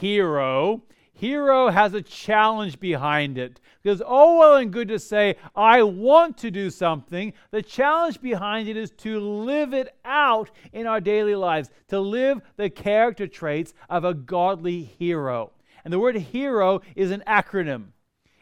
hero, hero has a challenge behind it. Because, oh, well and good to say, I want to do something. The challenge behind it is to live it out in our daily lives, to live the character traits of a godly hero. And the word hero is an acronym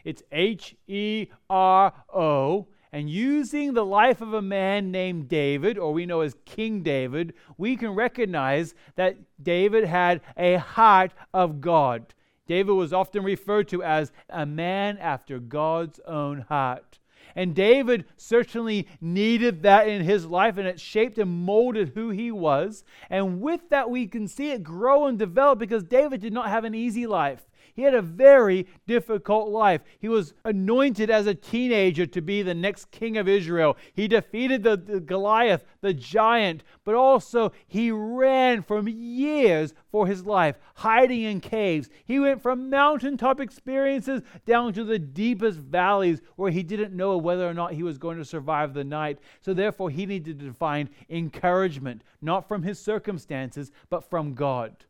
it's H E R O. And using the life of a man named David, or we know as King David, we can recognize that David had a heart of God. David was often referred to as a man after God's own heart. And David certainly needed that in his life, and it shaped and molded who he was. And with that, we can see it grow and develop because David did not have an easy life. He had a very difficult life. He was anointed as a teenager to be the next king of Israel. He defeated the, the Goliath, the giant, but also he ran for years for his life, hiding in caves. He went from mountaintop experiences down to the deepest valleys where he didn't know whether or not he was going to survive the night. So, therefore, he needed to find encouragement, not from his circumstances, but from God.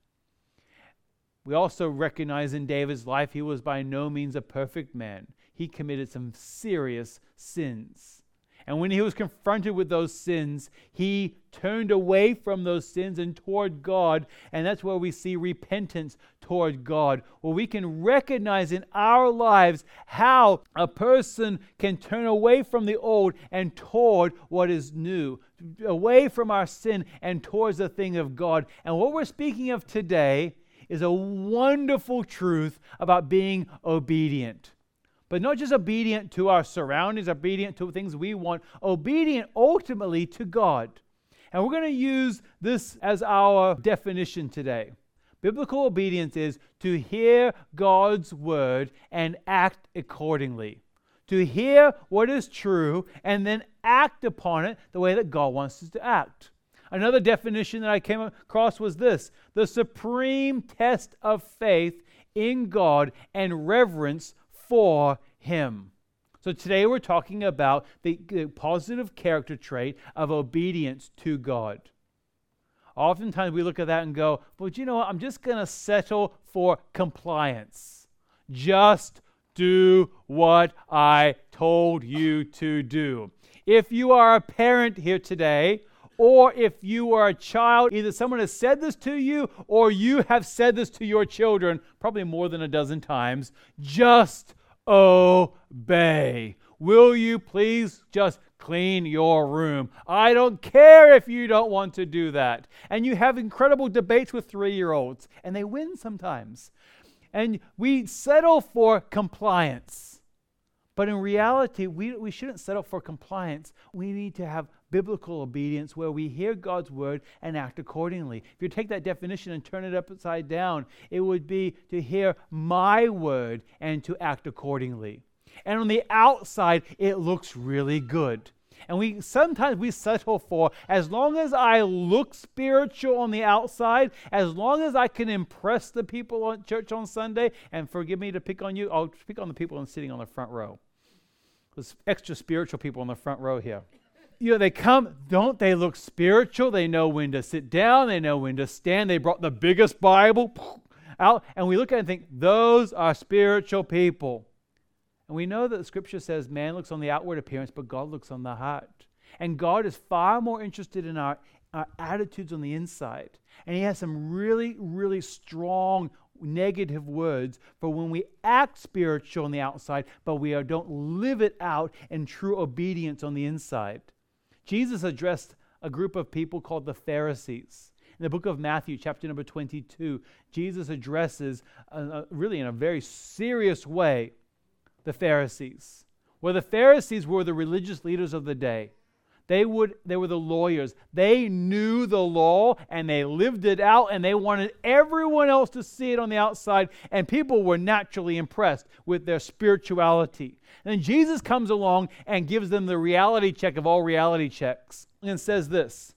We also recognize in David's life he was by no means a perfect man. He committed some serious sins. And when he was confronted with those sins, he turned away from those sins and toward God. And that's where we see repentance toward God, where we can recognize in our lives how a person can turn away from the old and toward what is new, away from our sin and towards the thing of God. And what we're speaking of today is a wonderful truth about being obedient. But not just obedient to our surroundings, obedient to things we want, obedient ultimately to God. And we're going to use this as our definition today. Biblical obedience is to hear God's word and act accordingly. To hear what is true and then act upon it the way that God wants us to act. Another definition that I came across was this the supreme test of faith in God and reverence for Him. So today we're talking about the, the positive character trait of obedience to God. Oftentimes we look at that and go, but you know what? I'm just going to settle for compliance. Just do what I told you to do. If you are a parent here today, or if you are a child, either someone has said this to you or you have said this to your children, probably more than a dozen times. Just obey. Will you please just clean your room? I don't care if you don't want to do that. And you have incredible debates with three year olds, and they win sometimes. And we settle for compliance. But in reality, we, we shouldn't settle for compliance. We need to have biblical obedience where we hear God's word and act accordingly. If you take that definition and turn it upside down, it would be to hear my word and to act accordingly. And on the outside, it looks really good. And we sometimes we settle for as long as I look spiritual on the outside, as long as I can impress the people at church on Sunday, and forgive me to pick on you, I'll pick on the people sitting on the front row. There's extra spiritual people on the front row here you know, they come, don't they look spiritual? They know when to sit down, they know when to stand. They brought the biggest Bible out, and we look at it and think, those are spiritual people. And we know that the scripture says man looks on the outward appearance, but God looks on the heart. And God is far more interested in our, our attitudes on the inside. And He has some really, really strong negative words for when we act spiritual on the outside, but we don't live it out in true obedience on the inside. Jesus addressed a group of people called the Pharisees. In the book of Matthew, chapter number 22, Jesus addresses, uh, uh, really in a very serious way, the Pharisees. Where the Pharisees were the religious leaders of the day. They would they were the lawyers. They knew the law and they lived it out and they wanted everyone else to see it on the outside and people were naturally impressed with their spirituality. And then Jesus comes along and gives them the reality check of all reality checks and says this.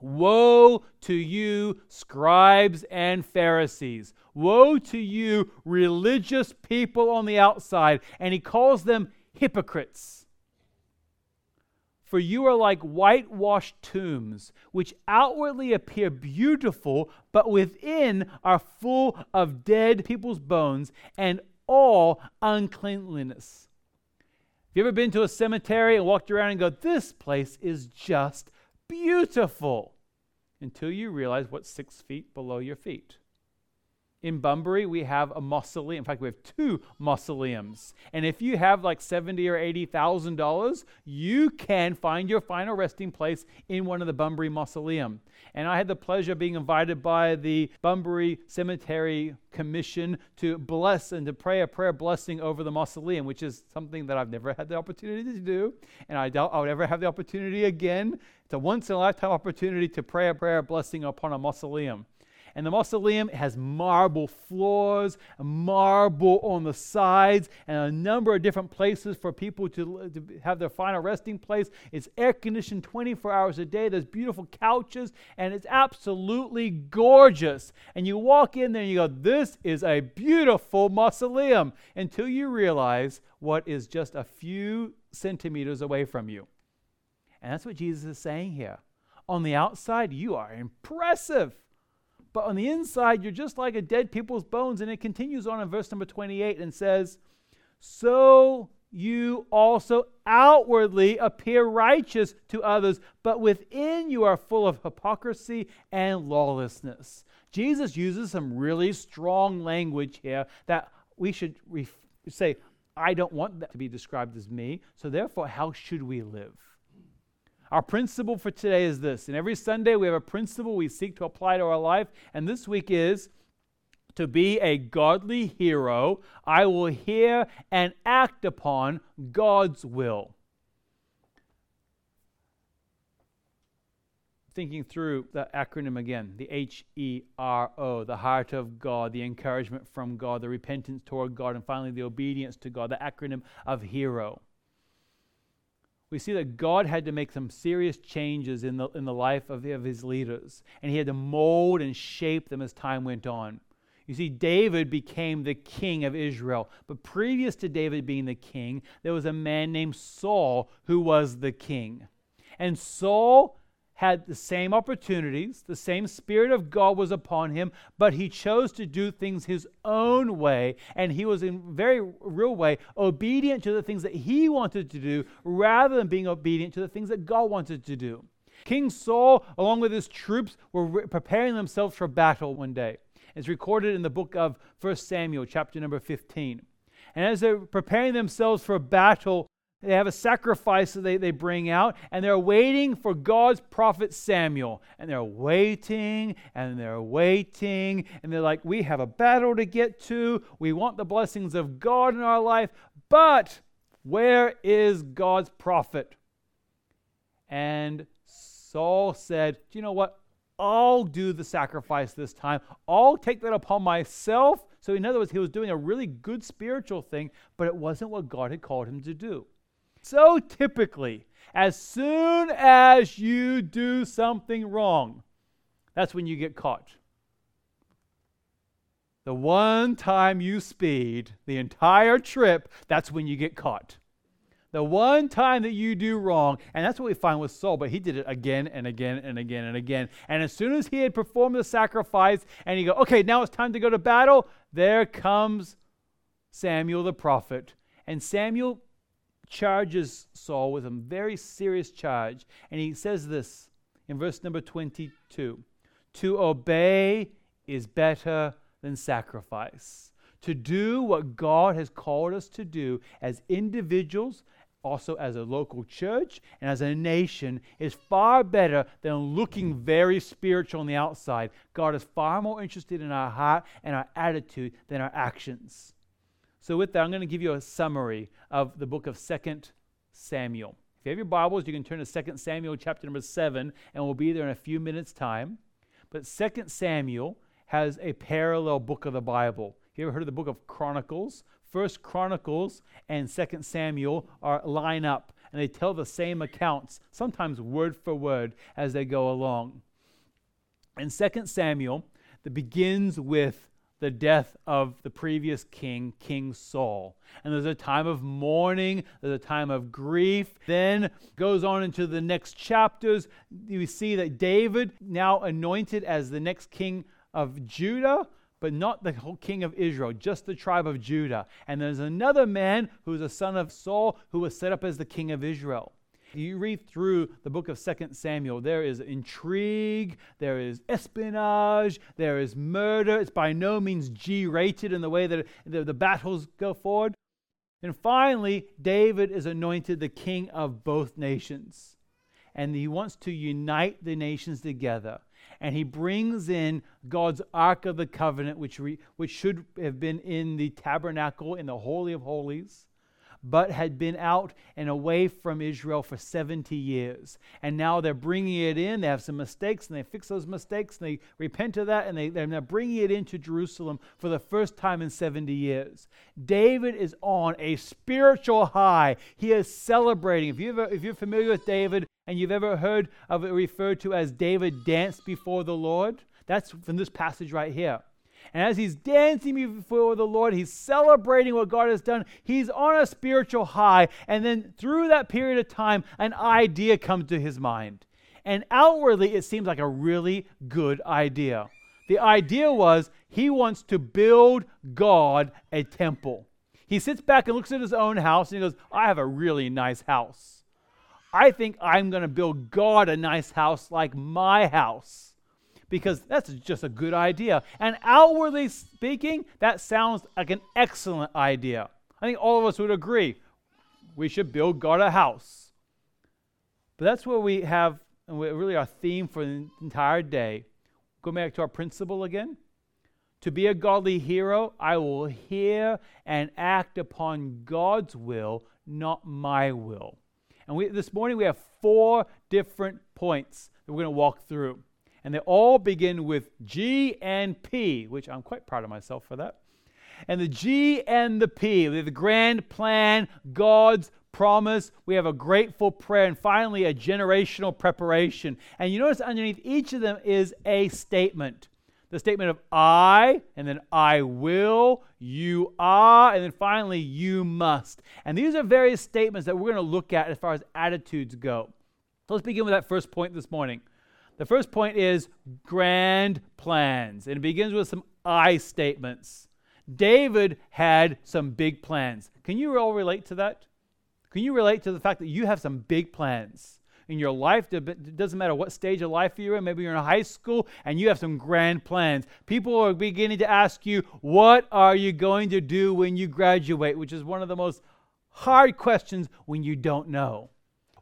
Woe to you, scribes and Pharisees. Woe to you, religious people on the outside. And he calls them hypocrites. For you are like whitewashed tombs, which outwardly appear beautiful, but within are full of dead people's bones and all uncleanliness. Have you ever been to a cemetery and walked around and go, This place is just beautiful? Until you realize what's six feet below your feet. In Bunbury, we have a mausoleum. In fact, we have two mausoleums. And if you have like seventy or eighty thousand dollars, you can find your final resting place in one of the Bunbury mausoleum. And I had the pleasure of being invited by the Bunbury Cemetery Commission to bless and to pray a prayer blessing over the mausoleum, which is something that I've never had the opportunity to do, and I doubt I'll ever have the opportunity again. It's a once in a lifetime opportunity to pray a prayer blessing upon a mausoleum. And the mausoleum has marble floors, marble on the sides, and a number of different places for people to, to have their final resting place. It's air conditioned 24 hours a day. There's beautiful couches, and it's absolutely gorgeous. And you walk in there and you go, This is a beautiful mausoleum, until you realize what is just a few centimeters away from you. And that's what Jesus is saying here. On the outside, you are impressive. But on the inside, you're just like a dead people's bones. And it continues on in verse number 28 and says, So you also outwardly appear righteous to others, but within you are full of hypocrisy and lawlessness. Jesus uses some really strong language here that we should ref- say, I don't want that to be described as me, so therefore, how should we live? Our principle for today is this. And every Sunday we have a principle we seek to apply to our life. And this week is to be a godly hero, I will hear and act upon God's will. Thinking through the acronym again the H E R O, the heart of God, the encouragement from God, the repentance toward God, and finally the obedience to God, the acronym of hero we see that God had to make some serious changes in the, in the life of, of his leaders, and he had to mold and shape them as time went on. You see, David became the king of Israel. But previous to David being the king, there was a man named Saul who was the king. And Saul had the same opportunities, the same Spirit of God was upon him, but he chose to do things his own way, and he was in very real way obedient to the things that he wanted to do rather than being obedient to the things that God wanted to do. King Saul, along with his troops, were preparing themselves for battle one day. It's recorded in the book of 1 Samuel, chapter number 15. And as they're preparing themselves for battle, they have a sacrifice that they, they bring out, and they're waiting for God's prophet Samuel. And they're waiting, and they're waiting, and they're like, We have a battle to get to. We want the blessings of God in our life, but where is God's prophet? And Saul said, Do you know what? I'll do the sacrifice this time. I'll take that upon myself. So, in other words, he was doing a really good spiritual thing, but it wasn't what God had called him to do. So typically, as soon as you do something wrong, that's when you get caught. The one time you speed the entire trip, that's when you get caught. The one time that you do wrong, and that's what we find with Saul, but he did it again and again and again and again. And as soon as he had performed the sacrifice and he go, okay, now it's time to go to battle, there comes Samuel the prophet. And Samuel charges Saul with a very serious charge. And he says this in verse number 22 To obey is better than sacrifice. To do what God has called us to do as individuals, also as a local church, and as a nation is far better than looking very spiritual on the outside. God is far more interested in our heart and our attitude than our actions. So, with that, I'm going to give you a summary of the book of Second Samuel. If you have your Bibles, you can turn to Second Samuel chapter number 7, and we'll be there in a few minutes' time. But Second Samuel has a parallel book of the Bible. You ever heard of the book of Chronicles? First Chronicles and Second Samuel are line up, and they tell the same accounts, sometimes word for word, as they go along. In Second Samuel, that begins with the death of the previous king, King Saul. And there's a time of mourning, there's a time of grief. Then goes on into the next chapters. You see that David, now anointed as the next king of Judah, but not the whole king of Israel, just the tribe of Judah. And there's another man who's a son of Saul who was set up as the king of Israel. You read through the book of 2 Samuel, there is intrigue, there is espionage, there is murder. It's by no means G rated in the way that the, the battles go forward. And finally, David is anointed the king of both nations. And he wants to unite the nations together. And he brings in God's Ark of the Covenant, which, re, which should have been in the tabernacle in the Holy of Holies but had been out and away from Israel for 70 years. And now they're bringing it in. They have some mistakes and they fix those mistakes and they repent of that and they, they're bringing it into Jerusalem for the first time in 70 years. David is on a spiritual high. He is celebrating. If, you ever, if you're familiar with David and you've ever heard of it referred to as David danced before the Lord, that's from this passage right here. And as he's dancing before the Lord, he's celebrating what God has done. He's on a spiritual high. And then through that period of time, an idea comes to his mind. And outwardly, it seems like a really good idea. The idea was he wants to build God a temple. He sits back and looks at his own house and he goes, I have a really nice house. I think I'm going to build God a nice house like my house because that's just a good idea. And outwardly speaking, that sounds like an excellent idea. I think all of us would agree we should build God a house. But that's where we have and really our theme for the entire day. Go back to our principle again. To be a godly hero, I will hear and act upon God's will, not my will. And we, this morning we have four different points that we're going to walk through and they all begin with G and P, which I'm quite proud of myself for that. And the G and the P, the grand plan, God's promise, we have a grateful prayer, and finally a generational preparation. And you notice underneath each of them is a statement. The statement of I, and then I will, you are, and then finally you must. And these are various statements that we're going to look at as far as attitudes go. So let's begin with that first point this morning. The first point is grand plans, and it begins with some I statements. David had some big plans. Can you all relate to that? Can you relate to the fact that you have some big plans in your life? It doesn't matter what stage of life you're in. Maybe you're in high school and you have some grand plans. People are beginning to ask you, What are you going to do when you graduate? Which is one of the most hard questions when you don't know.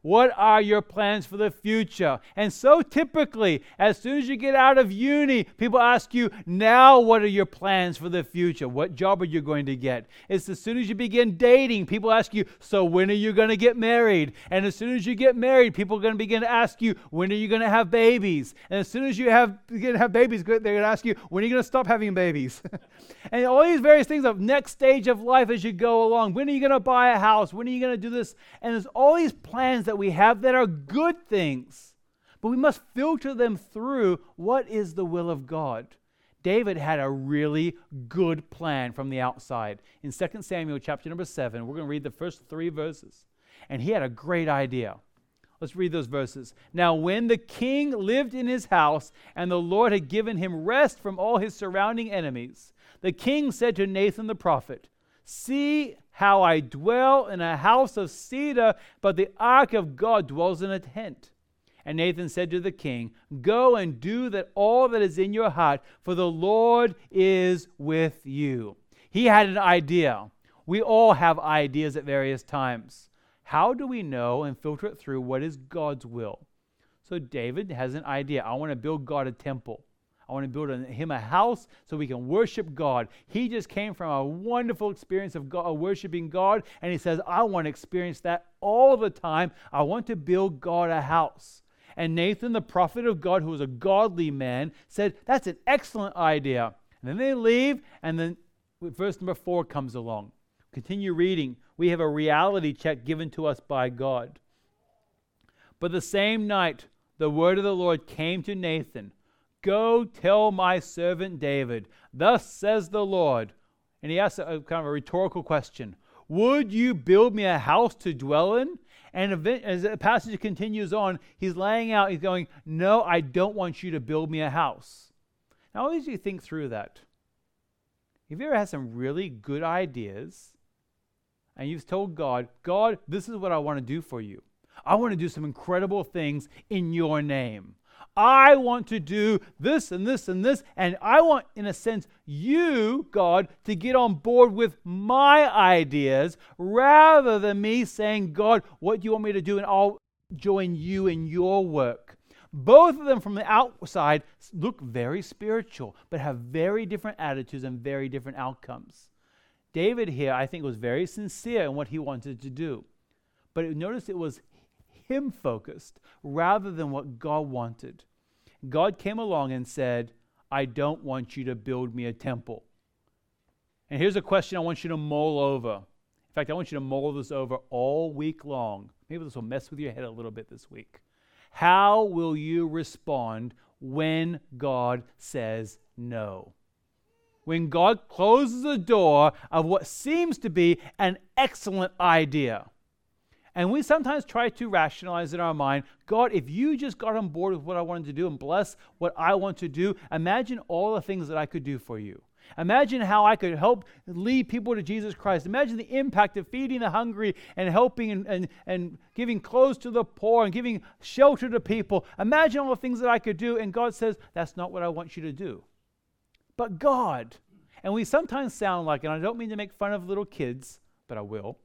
What are your plans for the future? And so typically, as soon as you get out of uni, people ask you, now what are your plans for the future? What job are you going to get? It's as soon as you begin dating, people ask you, so when are you going to get married? And as soon as you get married, people are going to begin to ask you, when are you going to have babies? And as soon as you have begin to have babies, they're going to ask you, when are you going to stop having babies? and all these various things of next stage of life as you go along. When are you going to buy a house? When are you going to do this? And there's all these plans that that we have that are good things, but we must filter them through what is the will of God. David had a really good plan from the outside. In 2 Samuel chapter number 7, we're going to read the first three verses. And he had a great idea. Let's read those verses. Now, when the king lived in his house and the Lord had given him rest from all his surrounding enemies, the king said to Nathan the prophet, See how I dwell in a house of cedar, but the ark of God dwells in a tent. And Nathan said to the king, Go and do that all that is in your heart, for the Lord is with you. He had an idea. We all have ideas at various times. How do we know and filter it through what is God's will? So David has an idea. I want to build God a temple. I want to build him a house so we can worship God. He just came from a wonderful experience of God, worshiping God, and he says, I want to experience that all the time. I want to build God a house. And Nathan, the prophet of God, who was a godly man, said, That's an excellent idea. And then they leave, and then verse number four comes along. Continue reading. We have a reality check given to us by God. But the same night, the word of the Lord came to Nathan Go tell my servant David, Thus says the Lord. And he asks a, a kind of a rhetorical question Would you build me a house to dwell in? And as the passage continues on, he's laying out, he's going, No, I don't want you to build me a house. Now, always you think through that. Have you ever had some really good ideas and you've told God, God, this is what I want to do for you? I want to do some incredible things in your name. I want to do this and this and this. And I want, in a sense, you, God, to get on board with my ideas rather than me saying, God, what do you want me to do? And I'll join you in your work. Both of them from the outside look very spiritual, but have very different attitudes and very different outcomes. David here, I think, was very sincere in what he wanted to do. But notice it was him focused rather than what God wanted. God came along and said, I don't want you to build me a temple. And here's a question I want you to mull over. In fact, I want you to mull this over all week long. Maybe this will mess with your head a little bit this week. How will you respond when God says no? When God closes the door of what seems to be an excellent idea. And we sometimes try to rationalize in our mind God, if you just got on board with what I wanted to do and bless what I want to do, imagine all the things that I could do for you. Imagine how I could help lead people to Jesus Christ. Imagine the impact of feeding the hungry and helping and, and, and giving clothes to the poor and giving shelter to people. Imagine all the things that I could do. And God says, That's not what I want you to do. But God, and we sometimes sound like, and I don't mean to make fun of little kids, but I will.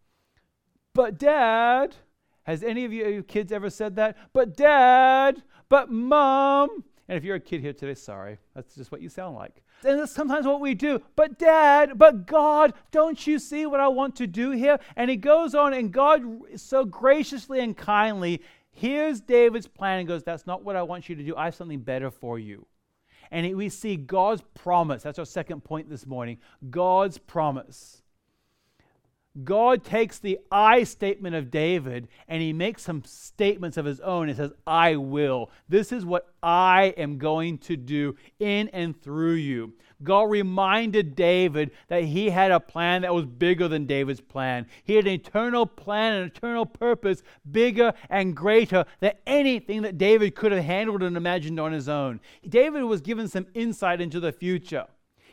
But dad, has any of you kids ever said that? But dad, but mom. And if you're a kid here today, sorry, that's just what you sound like. And that's sometimes what we do. But dad, but God, don't you see what I want to do here? And he goes on, and God so graciously and kindly hears David's plan and goes, That's not what I want you to do. I have something better for you. And we see God's promise. That's our second point this morning God's promise. God takes the I statement of David and he makes some statements of his own. He says, I will. This is what I am going to do in and through you. God reminded David that he had a plan that was bigger than David's plan. He had an eternal plan, an eternal purpose, bigger and greater than anything that David could have handled and imagined on his own. David was given some insight into the future.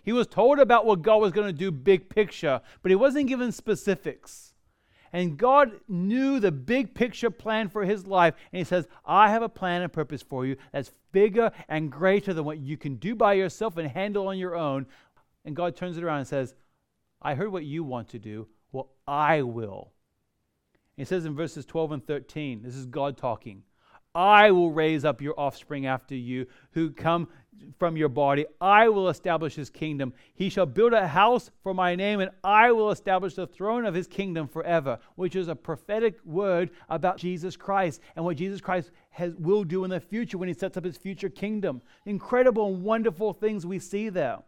He was told about what God was going to do, big picture, but he wasn't given specifics. And God knew the big picture plan for his life. And he says, I have a plan and purpose for you that's bigger and greater than what you can do by yourself and handle on your own. And God turns it around and says, I heard what you want to do. Well, I will. He says in verses 12 and 13, this is God talking. I will raise up your offspring after you who come from your body. I will establish his kingdom. He shall build a house for my name, and I will establish the throne of his kingdom forever, which is a prophetic word about Jesus Christ and what Jesus Christ has, will do in the future when he sets up his future kingdom. Incredible and wonderful things we see there.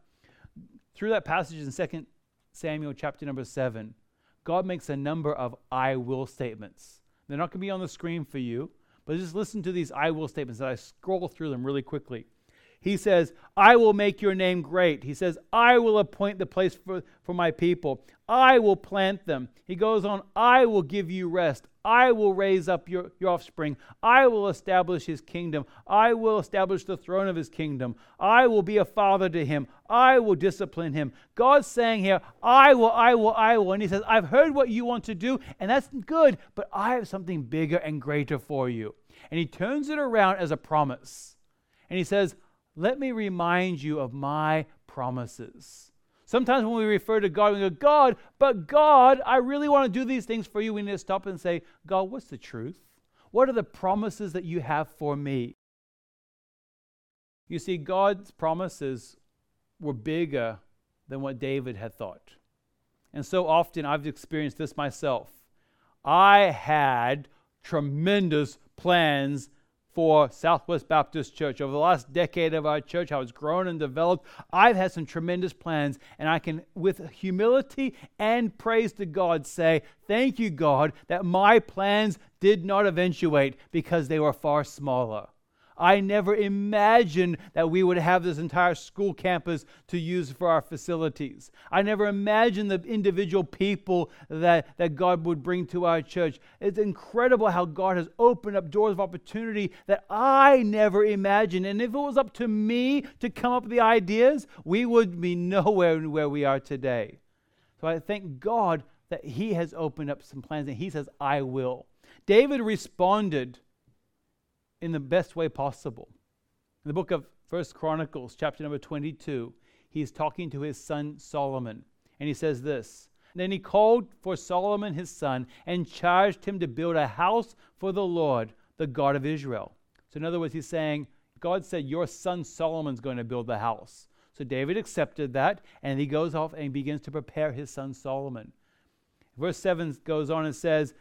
Through that passage in 2 Samuel chapter number 7, God makes a number of I will statements. They're not going to be on the screen for you, but just listen to these I will statements that I scroll through them really quickly. He says, I will make your name great. He says, I will appoint the place for, for my people. I will plant them. He goes on, I will give you rest. I will raise up your, your offspring. I will establish his kingdom. I will establish the throne of his kingdom. I will be a father to him. I will discipline him. God's saying here, I will, I will, I will. And he says, I've heard what you want to do, and that's good, but I have something bigger and greater for you. And he turns it around as a promise. And he says, let me remind you of my promises. Sometimes when we refer to God, we go, God, but God, I really want to do these things for you. We need to stop and say, God, what's the truth? What are the promises that you have for me? You see, God's promises were bigger than what David had thought. And so often I've experienced this myself. I had tremendous plans for Southwest Baptist Church. Over the last decade of our church, how it's grown and developed, I've had some tremendous plans, and I can, with humility and praise to God, say, Thank you, God, that my plans did not eventuate because they were far smaller. I never imagined that we would have this entire school campus to use for our facilities. I never imagined the individual people that, that God would bring to our church. It's incredible how God has opened up doors of opportunity that I never imagined. And if it was up to me to come up with the ideas, we would be nowhere where we are today. So I thank God that He has opened up some plans and He says, I will. David responded in the best way possible. In the book of First Chronicles, chapter number 22, he's talking to his son Solomon, and he says this Then he called for Solomon his son and charged him to build a house for the Lord, the God of Israel. So, in other words, he's saying, God said, Your son Solomon's going to build the house. So David accepted that, and he goes off and begins to prepare his son Solomon. Verse 7 goes on and says,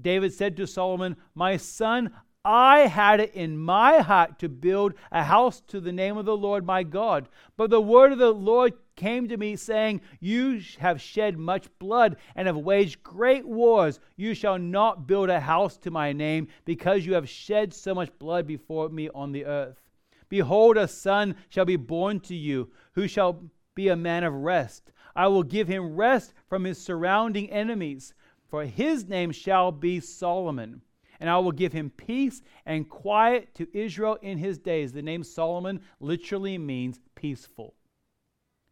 David said to Solomon, My son, I had it in my heart to build a house to the name of the Lord my God. But the word of the Lord came to me, saying, You have shed much blood and have waged great wars. You shall not build a house to my name, because you have shed so much blood before me on the earth. Behold, a son shall be born to you, who shall be a man of rest. I will give him rest from his surrounding enemies, for his name shall be Solomon. And I will give him peace and quiet to Israel in his days. The name Solomon literally means peaceful.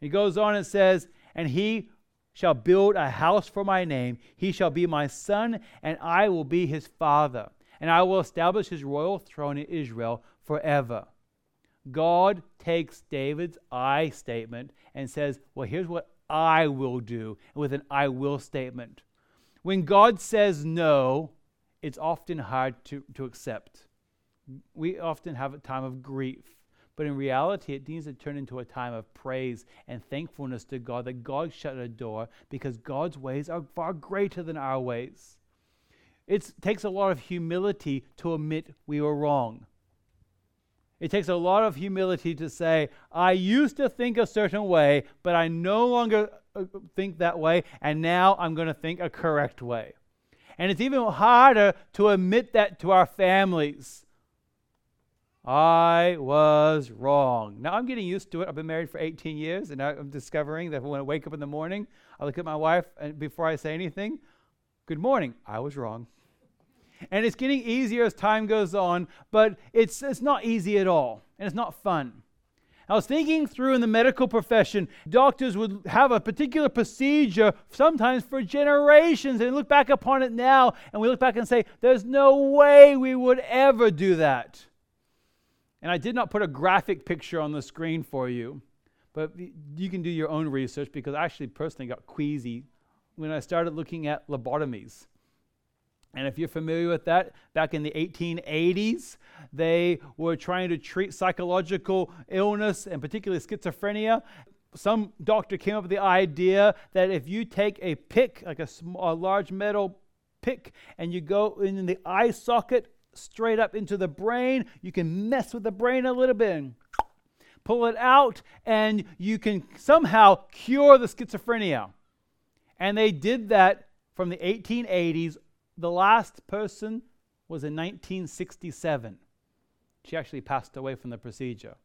He goes on and says, And he shall build a house for my name. He shall be my son, and I will be his father. And I will establish his royal throne in Israel forever. God takes David's I statement and says, Well, here's what I will do, with an I will statement. When God says no, it's often hard to, to accept. We often have a time of grief. But in reality, it needs to turn into a time of praise and thankfulness to God that God shut a door because God's ways are far greater than our ways. It takes a lot of humility to admit we were wrong. It takes a lot of humility to say, I used to think a certain way, but I no longer uh, think that way, and now I'm going to think a correct way. And it's even harder to admit that to our families. I was wrong. Now I'm getting used to it. I've been married for 18 years, and I'm discovering that when I wake up in the morning, I look at my wife, and before I say anything, Good morning. I was wrong. And it's getting easier as time goes on, but it's, it's not easy at all, and it's not fun. I was thinking through in the medical profession, doctors would have a particular procedure sometimes for generations and look back upon it now and we look back and say, there's no way we would ever do that. And I did not put a graphic picture on the screen for you, but you can do your own research because I actually personally got queasy when I started looking at lobotomies. And if you're familiar with that, back in the 1880s, they were trying to treat psychological illness and particularly schizophrenia. Some doctor came up with the idea that if you take a pick, like a, small, a large metal pick, and you go in the eye socket straight up into the brain, you can mess with the brain a little bit and pull it out, and you can somehow cure the schizophrenia. And they did that from the 1880s the last person was in 1967. She actually passed away from the procedure.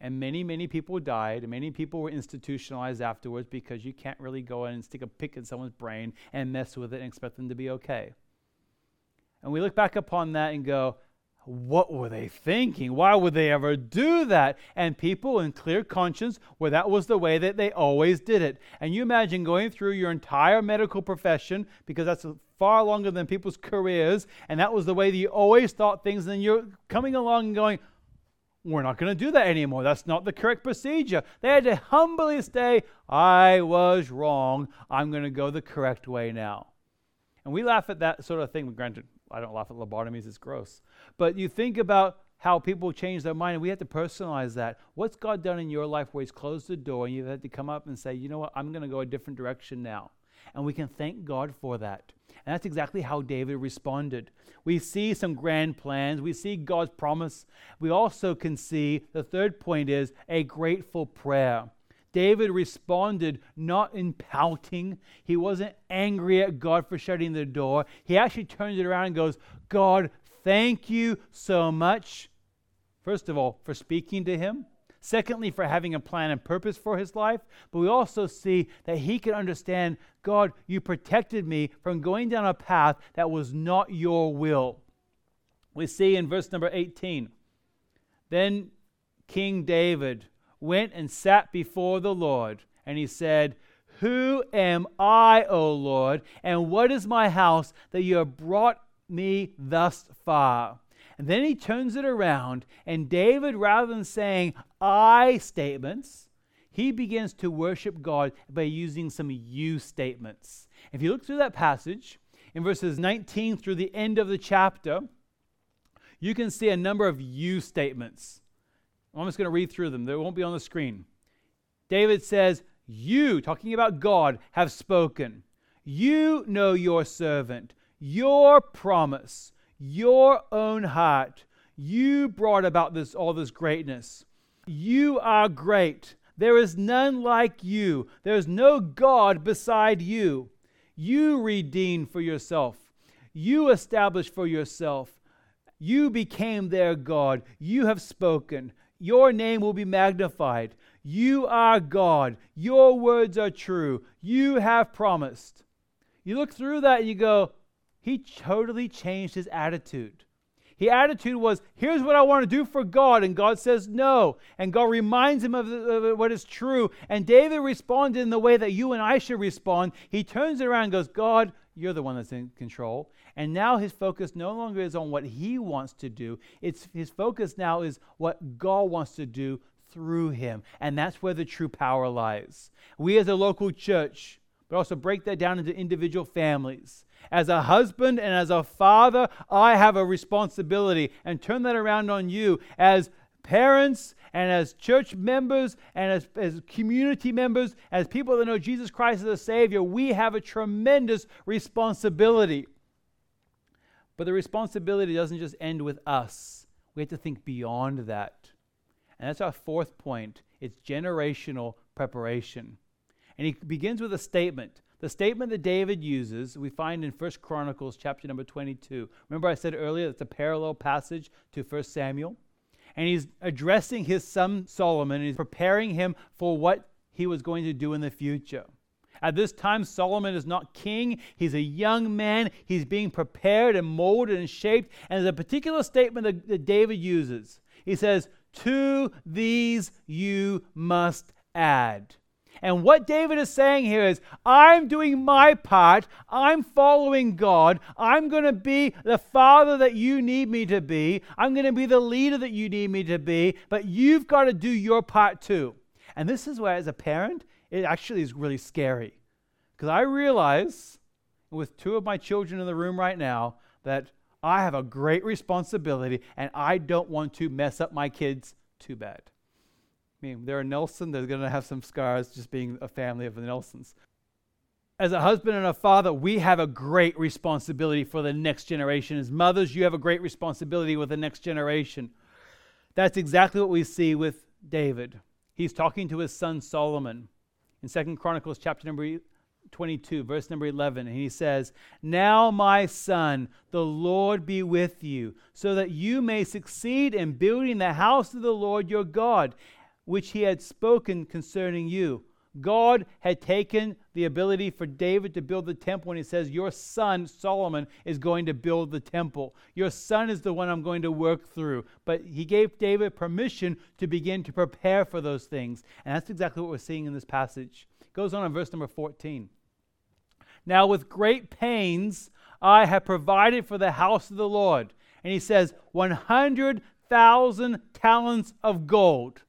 And many, many people died, and many people were institutionalized afterwards because you can't really go in and stick a pick in someone's brain and mess with it and expect them to be okay. And we look back upon that and go, what were they thinking? Why would they ever do that? And people in clear conscience, where that was the way that they always did it. And you imagine going through your entire medical profession, because that's far longer than people's careers, and that was the way that you always thought things, and then you're coming along and going, we're not going to do that anymore. That's not the correct procedure. They had to humbly say, I was wrong. I'm going to go the correct way now. And we laugh at that sort of thing. Granted, I don't laugh at lobotomies, it's gross. But you think about how people change their mind, and we have to personalize that. What's God done in your life where He's closed the door and you've had to come up and say, you know what, I'm going to go a different direction now? And we can thank God for that. And that's exactly how David responded. We see some grand plans, we see God's promise. We also can see the third point is a grateful prayer. David responded not in pouting. He wasn't angry at God for shutting the door. He actually turns it around and goes, God, thank you so much First of all, for speaking to him. Secondly, for having a plan and purpose for his life. But we also see that he can understand God, you protected me from going down a path that was not your will. We see in verse number 18 Then King David went and sat before the Lord, and he said, Who am I, O Lord, and what is my house that you have brought me thus far? And then he turns it around, and David, rather than saying I statements, he begins to worship God by using some you statements. If you look through that passage, in verses 19 through the end of the chapter, you can see a number of you statements. I'm just going to read through them, they won't be on the screen. David says, You, talking about God, have spoken. You know your servant, your promise your own heart. You brought about this all this greatness. You are great. There is none like you. There is no God beside you. You redeemed for yourself. You established for yourself. You became their God. You have spoken. Your name will be magnified. You are God. Your words are true. You have promised. You look through that and you go, he totally changed his attitude. His attitude was, here's what I want to do for God. And God says no. And God reminds him of, the, of, what is true. And David responded in the way that you and I should respond. He turns around and goes, God, you're the one that's in control. And now his focus no longer is on what he wants to do. It's his focus now is what God wants to do through him. And that's where the true power lies. We as a local church, but also break that down into individual families. As a husband and as a father, I have a responsibility. And turn that around on you as parents and as church members and as, as community members, as people that know Jesus Christ as a Savior, we have a tremendous responsibility. But the responsibility doesn't just end with us, we have to think beyond that. And that's our fourth point it's generational preparation. And he begins with a statement the statement that David uses, we find in 1 Chronicles chapter number 22. Remember, I said earlier it's a parallel passage to 1 Samuel? And he's addressing his son Solomon and he's preparing him for what he was going to do in the future. At this time, Solomon is not king. He's a young man. He's being prepared and molded and shaped. And there's a particular statement that, that David uses. He says, To these you must add. And what David is saying here is, I'm doing my part. I'm following God. I'm going to be the father that you need me to be. I'm going to be the leader that you need me to be. But you've got to do your part too. And this is where, as a parent, it actually is really scary. Because I realize, with two of my children in the room right now, that I have a great responsibility and I don't want to mess up my kids too bad. I mean, they're a Nelson, they're going to have some scars just being a family of the Nelsons. As a husband and a father, we have a great responsibility for the next generation. As mothers, you have a great responsibility with the next generation. That's exactly what we see with David. He's talking to his son Solomon in Second Chronicles chapter number 22, verse number 11, and he says, Now, my son, the Lord be with you, so that you may succeed in building the house of the Lord your God which he had spoken concerning you. God had taken the ability for David to build the temple and he says, Your son Solomon is going to build the temple. Your son is the one I'm going to work through. But he gave David permission to begin to prepare for those things. And that's exactly what we're seeing in this passage. It goes on in verse number 14. Now, with great pains, I have provided for the house of the Lord. And he says, 100,000 talents of gold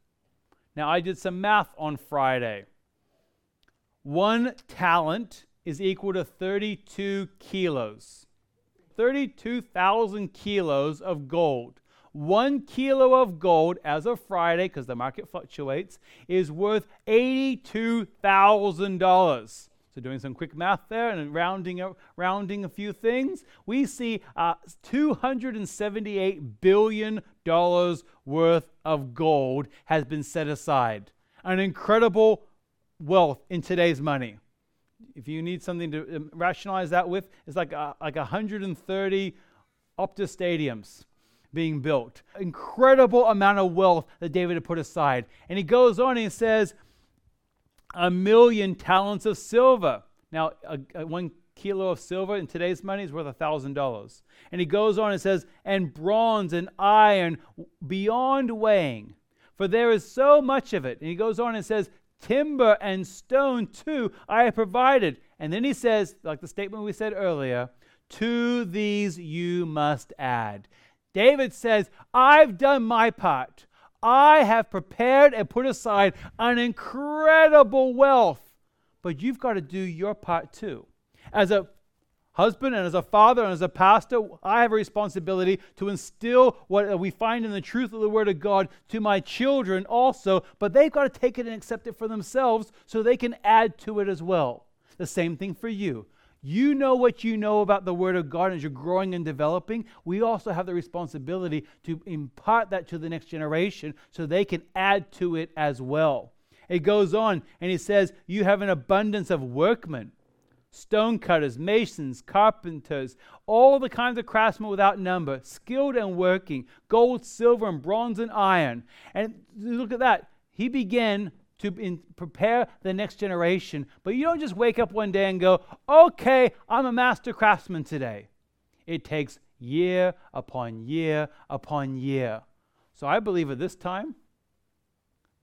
now, I did some math on Friday. One talent is equal to 32 kilos. 32,000 kilos of gold. One kilo of gold as of Friday, because the market fluctuates, is worth $82,000. So, doing some quick math there and rounding, rounding a few things, we see uh, $278 billion worth of gold has been set aside. An incredible wealth in today's money. If you need something to um, rationalize that with, it's like, uh, like 130 Optus stadiums. being built. Incredible amount of wealth that David had put aside. And he goes on and he says, a million talents of silver. Now, a, a, one kilo of silver in today's money is worth a thousand dollars. And he goes on and says, and bronze and iron beyond weighing, for there is so much of it. And he goes on and says, timber and stone too I have provided. And then he says, like the statement we said earlier, to these you must add. David says, I've done my part. I have prepared and put aside an incredible wealth, but you've got to do your part too. As a husband and as a father and as a pastor, I have a responsibility to instill what we find in the truth of the Word of God to my children also, but they've got to take it and accept it for themselves so they can add to it as well. The same thing for you. You know what you know about the Word of God as you're growing and developing. We also have the responsibility to impart that to the next generation so they can add to it as well. It goes on and he says, You have an abundance of workmen stonecutters, masons, carpenters, all the kinds of craftsmen without number, skilled and working, gold, silver, and bronze and iron. And look at that. He began to in, prepare the next generation. But you don't just wake up one day and go, okay, I'm a master craftsman today. It takes year upon year upon year. So I believe at this time,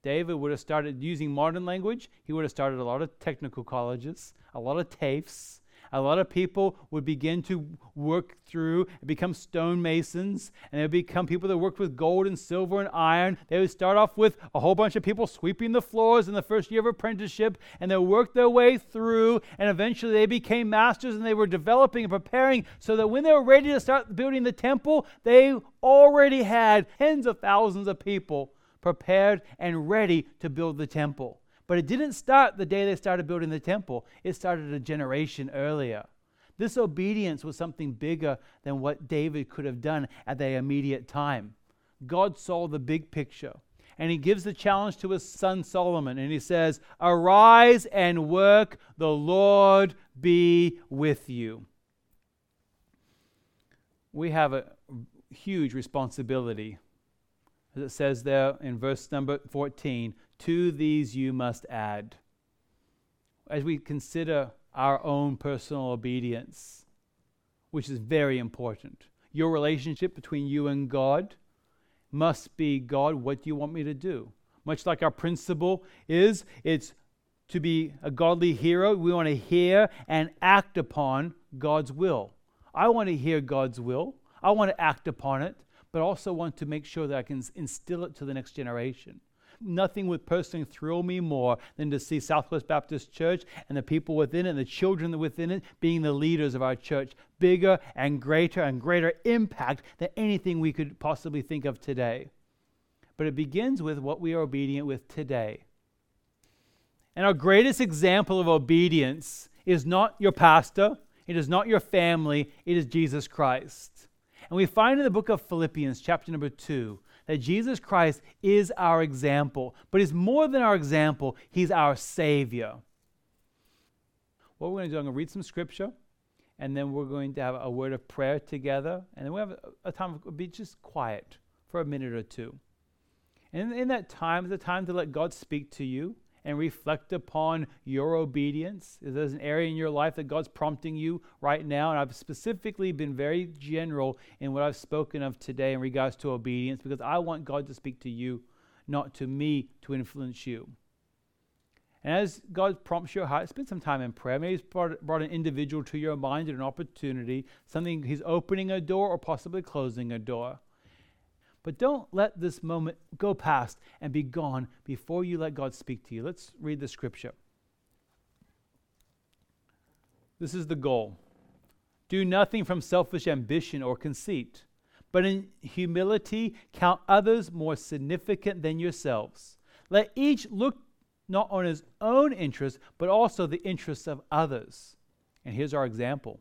David would have started using modern language. He would have started a lot of technical colleges, a lot of TAFEs. A lot of people would begin to work through and become stonemasons, and they would become people that worked with gold and silver and iron. They would start off with a whole bunch of people sweeping the floors in the first year of apprenticeship, and they worked their way through, and eventually they became masters, and they were developing and preparing so that when they were ready to start building the temple, they already had tens of thousands of people prepared, and ready to build the temple. But it didn't start the day they started building the temple, it started a generation earlier. This obedience was something bigger than what David could have done at the immediate time. God saw the big picture. And he gives the challenge to his son Solomon. And he says, Arise and work, the Lord be with you. We have a huge responsibility as it says there in verse number 14, to these you must add. As we consider our own personal obedience, which is very important, your relationship between you and God must be God, what do you want me to do? Much like our principle is, it's to be a godly hero, we want to hear and act upon God's will. I want to hear God's will. I want to act upon it but also want to make sure that I can instill it to the next generation. Nothing would personally thrill me more than to see Southwest Baptist Church and the people within it and the children within it being the leaders of our church. Bigger and greater and greater impact than anything we could possibly think of today. But it begins with what we are obedient with today. And our greatest example of obedience is not your pastor, it is not your family, it is Jesus Christ. And we find in the book of Philippians, chapter number 2, that Jesus Christ is our example, but he's more than our example, he's our Savior. What we're going to do, I'm going to read some scripture, and then we're going to have a word of prayer together, and then we have a, time of be just quiet for a minute or two. And in that time is a time to let God speak to you and reflect upon your obedience? Is there an area in your life that God's prompting you right now? And I've specifically been very general in what I've spoken of today in regards to obedience because I want God to speak to you, not to me to influence you. And as God prompts your heart, spend some time in prayer. Maybe He's brought, brought an individual to your mind at an opportunity, something He's opening a door or possibly closing a door. But don't let this moment go past and be gone before you let God speak to you. Let's read the scripture. This is the goal. Do nothing from selfish ambition or conceit, but in humility count others more significant than yourselves. Let each look not on his own interests, but also the interests of others. And here's our example